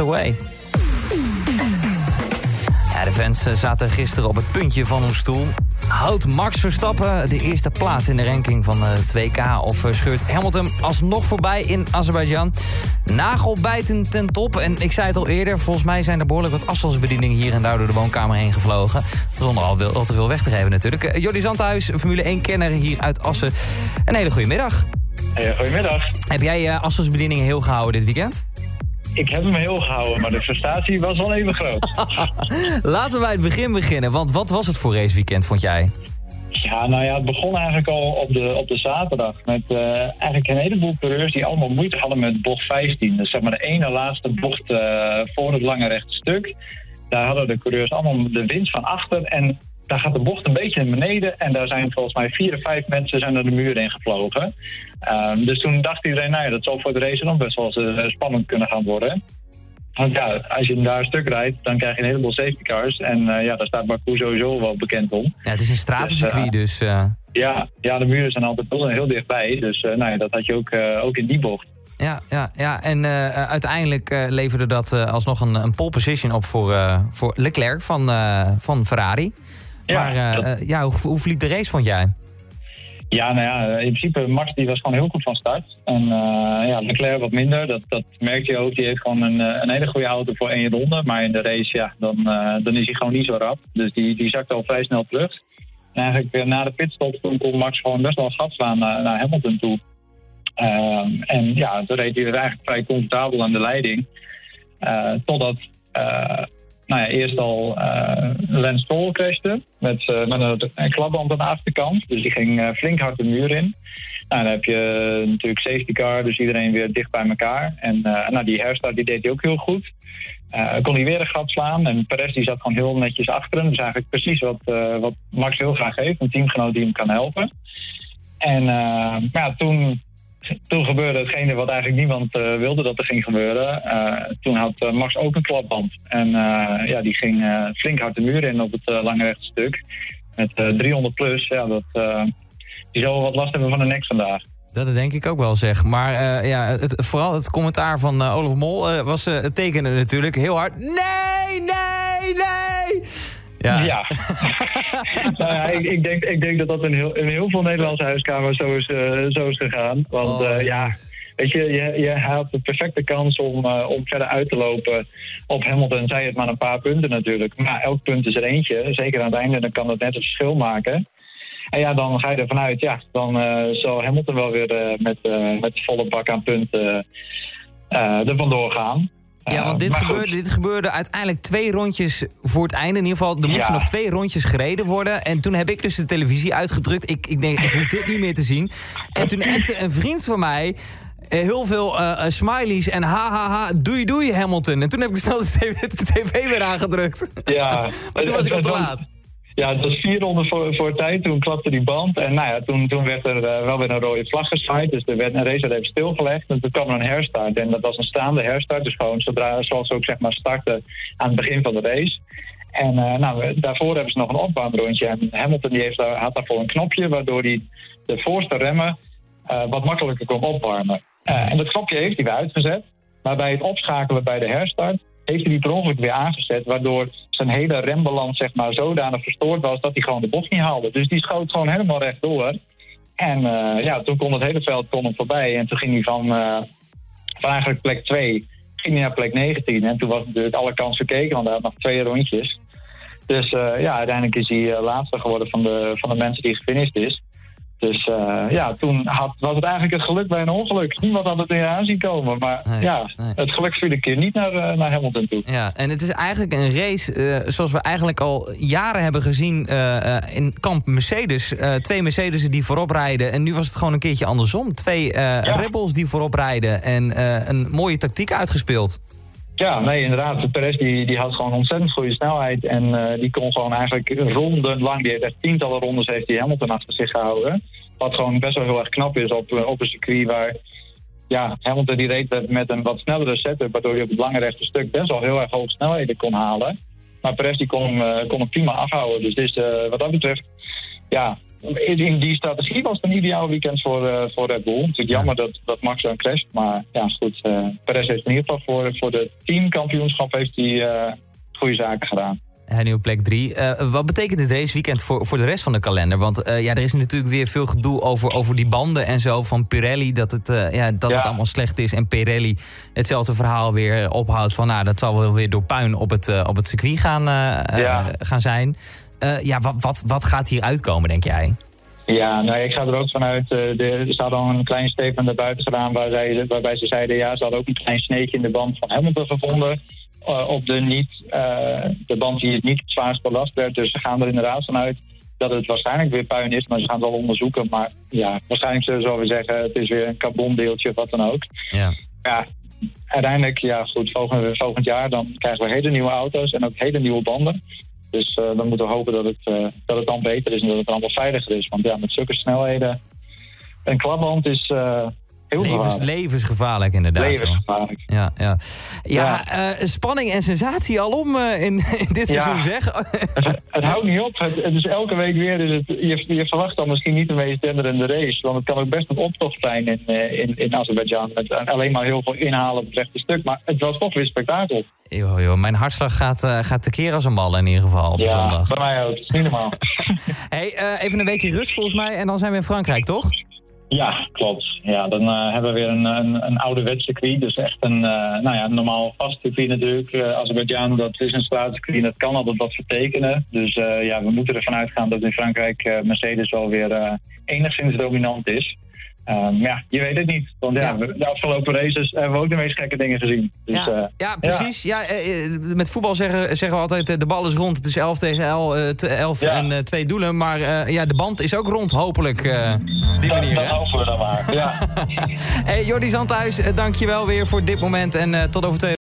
Away. Ja, de fans eh, zaten gisteren op het puntje van hun stoel. Houdt Max Verstappen de eerste plaats in de ranking van de 2K... of eh, scheurt Hamilton alsnog voorbij in Azerbeidzjan? Nagelbijten ten top. En ik zei het al eerder, volgens mij zijn er behoorlijk wat afstandsbedieningen... hier en daar door de woonkamer heen gevlogen. Zonder al, al te veel weg te geven natuurlijk. Jordi Zandhuis, Formule 1-kenner hier uit Assen. Een hele goede middag. Hey, goedemiddag. Heb jij uh, afstandsbedieningen heel gehouden dit weekend? Ik heb hem heel gehouden, maar de frustratie was wel even groot. Laten we bij het begin beginnen, want wat was het voor raceweekend, vond jij? Ja, nou ja, het begon eigenlijk al op de, op de zaterdag met uh, eigenlijk een heleboel coureurs die allemaal moeite hadden met bocht 15. Dus zeg maar de ene laatste bocht uh, voor het lange rechte stuk. Daar hadden de coureurs allemaal de winst van achter en daar gaat de bocht een beetje naar beneden. En daar zijn volgens mij vier of vijf mensen zijn er de muur in gevlogen. Um, dus toen dacht iedereen, nou ja, dat zal voor de race dan best wel uh, spannend kunnen gaan worden. Want ja, als je daar een stuk rijdt, dan krijg je een heleboel safety cars. En uh, ja, daar staat Baku sowieso wel bekend om. Ja, het is een stratencircuit, dus... dus uh... ja, ja, de muren zijn altijd heel dichtbij. Dus nou ja, dat had je ook, ook in die bocht. Ja, ja, ja. en uh, uiteindelijk uh, leverde dat uh, alsnog een, een pole position op voor, voor Leclerc van, van Ferrari. Ja, maar dat... ja, hoe, hoe verliep de race, vond jij? Ja, nou ja, in principe Max die was gewoon heel goed van start. En ja, Leclerc wat minder, dat, dat merk je ook. Die heeft gewoon een, een hele goede auto voor één ronde. Maar in de race, ja, dan, dan is hij gewoon niet zo rap. Dus die, die zakt al vrij snel terug. En eigenlijk na de pitstop kon Max gewoon best wel een gat slaan naar, naar Hamilton toe. Um, en ja, toen reed hij eigenlijk vrij comfortabel aan de leiding. Uh, totdat uh, nou ja, eerst al uh, Lance Stroll crashte met, met een, klapband aan de achterkant. Dus die ging flink hard de muur in. Nou, dan heb je natuurlijk safety car, dus iedereen weer dicht bij elkaar. En nou, die herstart die deed hij ook heel goed. kon hij weer een gat slaan en Perez die zat gewoon heel netjes achter hem. Dus eigenlijk precies wat, wat Max heel graag heeft, een teamgenoot die hem kan helpen. En ja, toen toen gebeurde hetgene wat eigenlijk niemand uh, wilde dat er ging gebeuren. Uh, toen had uh, Max ook een klapband. En ja, die ging flink hard de muur in op het lange rechte stuk. Met 300 plus. Ja, dat, die zal wel wat last hebben van de nek vandaag. Dat denk ik ook wel, zeg. Maar ja, het, vooral het commentaar van Olaf Mol was het tekenen natuurlijk heel hard. Nee, nee, nee! Ja, ja. nou ja ik, ik, denk, ik denk dat dat in heel, in heel veel Nederlandse huiskamers zo is, uh, zo is gegaan. Want oh, uh, ja, weet je, je, je had de perfecte kans om, uh, om verder uit te lopen op Hamilton. Zij het maar een paar punten natuurlijk. Maar elk punt is er eentje. Zeker aan het einde, dan kan dat net een verschil maken. En ja, dan ga je ervan uit, ja, dan zal Hamilton wel weer met, met volle bak aan punten er vandoor gaan. Ja, want dit gebeurde, dit gebeurde uiteindelijk twee rondjes voor het einde. In ieder geval, er moesten ja. nog twee rondjes gereden worden. En toen heb ik dus de televisie uitgedrukt. Ik, ik denk, ik hoef dit niet meer te zien. En toen appte een vriend van mij heel veel uh, smileys en ha ha ha, doei doei Hamilton. En toen heb ik snel de tv, de TV weer aangedrukt. Ja. maar toen was ik al te laat. Ja, het was vier ronden voor, tijd. Toen klapte die band. En nou ja, toen, toen werd er uh, wel weer een rode vlag gezwaaid. Dus er werd een race werd even stilgelegd. En toen kwam er een herstart. En dat was een staande herstart. Dus gewoon zodra, zoals ze ook zeg maar starten aan het begin van de race. En uh, nou, daarvoor hebben ze nog een opwarmrondje. En Hamilton die heeft had daarvoor een knopje... waardoor hij de voorste remmen uh, wat makkelijker kon opwarmen. en dat knopje heeft hij weer uitgezet. Maar bij het opschakelen bij de herstart heeft hij die per ongeluk weer aangezet, waardoor zijn hele rembalans zeg maar, zodanig verstoord was dat hij gewoon de bocht niet haalde. Dus die schoot gewoon helemaal rechtdoor. En uh, ja, toen kon het hele veld kon hem voorbij. En toen ging hij van, uh, van eigenlijk plek 2 ging hij naar plek 19. En toen was natuurlijk alle kans verkeken, want hij had nog twee rondjes. Dus uh, ja, uiteindelijk is hij laatste geworden van de, van de mensen die gefinished is. Dus uh, ja, toen had, was het eigenlijk het geluk bij een ongeluk. Niemand had het in aanzien komen. Maar nee, ja, nee. het geluk viel een keer niet naar, uh, naar Hamilton toe. Ja, en het is eigenlijk een race uh, zoals we eigenlijk al jaren hebben gezien in kamp Mercedes. twee Mercedes die voorop rijden. En nu was het gewoon een keertje andersom. Twee ja. Red Bulls die voorop rijden. En een mooie tactiek uitgespeeld. Ja, nee, inderdaad. Perez die, die had gewoon ontzettend goede snelheid. En uh, die kon gewoon eigenlijk ronden lang, die heeft echt tientallen rondes heeft die Hamilton achter zich gehouden. Wat gewoon best wel heel erg knap is op, op een circuit waar... Ja, Hamilton die reed met een wat snellere setup, waardoor hij op het lange rechte stuk best wel heel erg hoge snelheden kon halen. Maar Perez die kon, uh, kon hem prima afhouden. Dus dit is, uh, wat dat betreft, ja, in, die strategie was het een ideaal weekend voor, eh, voor Red Bull. Natuurlijk jammer dat, dat Max dan crasht. Maar ja, goed. eh Perez heeft in ieder geval voor, voor de teamkampioenschap heeft hij eh, goede zaken gedaan. Hij nu op plek 3. wat betekent dit raceweekend voor, voor de rest van de kalender? Want eh, ja, er is natuurlijk weer veel gedoe over, over die banden en zo van Pirelli. Dat, het, eh, ja, dat Ja. het allemaal slecht is. En Pirelli hetzelfde verhaal weer ophoudt van... nou, dat zal wel weer door puin op het, eh, op het circuit gaan, eh, eh, Ja. gaan zijn. Eh, ja, wat, wat, wat gaat hier uitkomen, denk jij? Ja, nou, ik ga er ook vanuit. eh ze hadden al een klein statement naar buiten gedaan waar zij, waarbij ze zeiden... ja, ze hadden ook een klein sneetje in de band van Hamilton gevonden... eh, op de, niet, eh, de band die het niet het zwaarst belast werd. Dus ze gaan er inderdaad vanuit dat het waarschijnlijk weer puin is. Maar ze gaan het wel onderzoeken. Maar ja, waarschijnlijk zullen wel weer zeggen... het is weer een carbondeeltje of wat dan ook. Ja. Ja, uiteindelijk, ja goed, volgend, volgend jaar dan krijgen we hele nieuwe auto's en ook hele nieuwe banden. Dus eh, dan moeten we hopen dat het, dat het dan beter is en dat het dan allemaal veiliger is. Want ja, met zulke snelheden, een klapband is heel Levens, gevaarlijk. levensgevaarlijk inderdaad. Levensgevaarlijk. Ja, ja. ja eh, spanning en sensatie alom eh in, in dit Ja. seizoen zeg. Het, het houdt niet op. Het, het is elke week weer. Dus het, je, je verwacht dan misschien niet de meest denderende race. Want het kan ook best een optocht zijn in, eh, in, in Azerbeidzjan. Met alleen maar heel veel inhalen op het rechte stuk. Maar het was toch weer spektakel. Joh, joh, mijn hartslag gaat, eh, gaat tekeer als een bal in ieder geval op ja, zondag. bij mij ook. Het is niet normaal. Hey, even een weekje rust volgens mij en dan zijn we in Frankrijk, toch? Ja, klopt. Ja, dan eh, hebben we weer een, een, een circuit. Dus echt een, eh, nou ja, een normaal vast circuit natuurlijk. Eh Azerbeidzjan, dat is een straatcircuit en dat kan altijd wat vertekenen. Dus ja, we moeten ervan uitgaan dat in Frankrijk Mercedes wel weer enigszins dominant is. Ehm, ja, je weet het niet. Want ja, Ja. we- de afgelopen races hebben we ook de meest gekke dingen gezien. Dus, ja, eh, ja, precies. Ja. eh, eh, met voetbal zeggen, zeggen we altijd, de bal is rond. Het is 11 tegen 11, eh, te- 11 Ja. en twee doelen. Maar ja, de band is ook rond, hopelijk. die dat, manier, dat hopen we dan maar. Ja. Hey, Jordi Zandhuis, eh, dank je wel weer voor dit moment. En tot over twee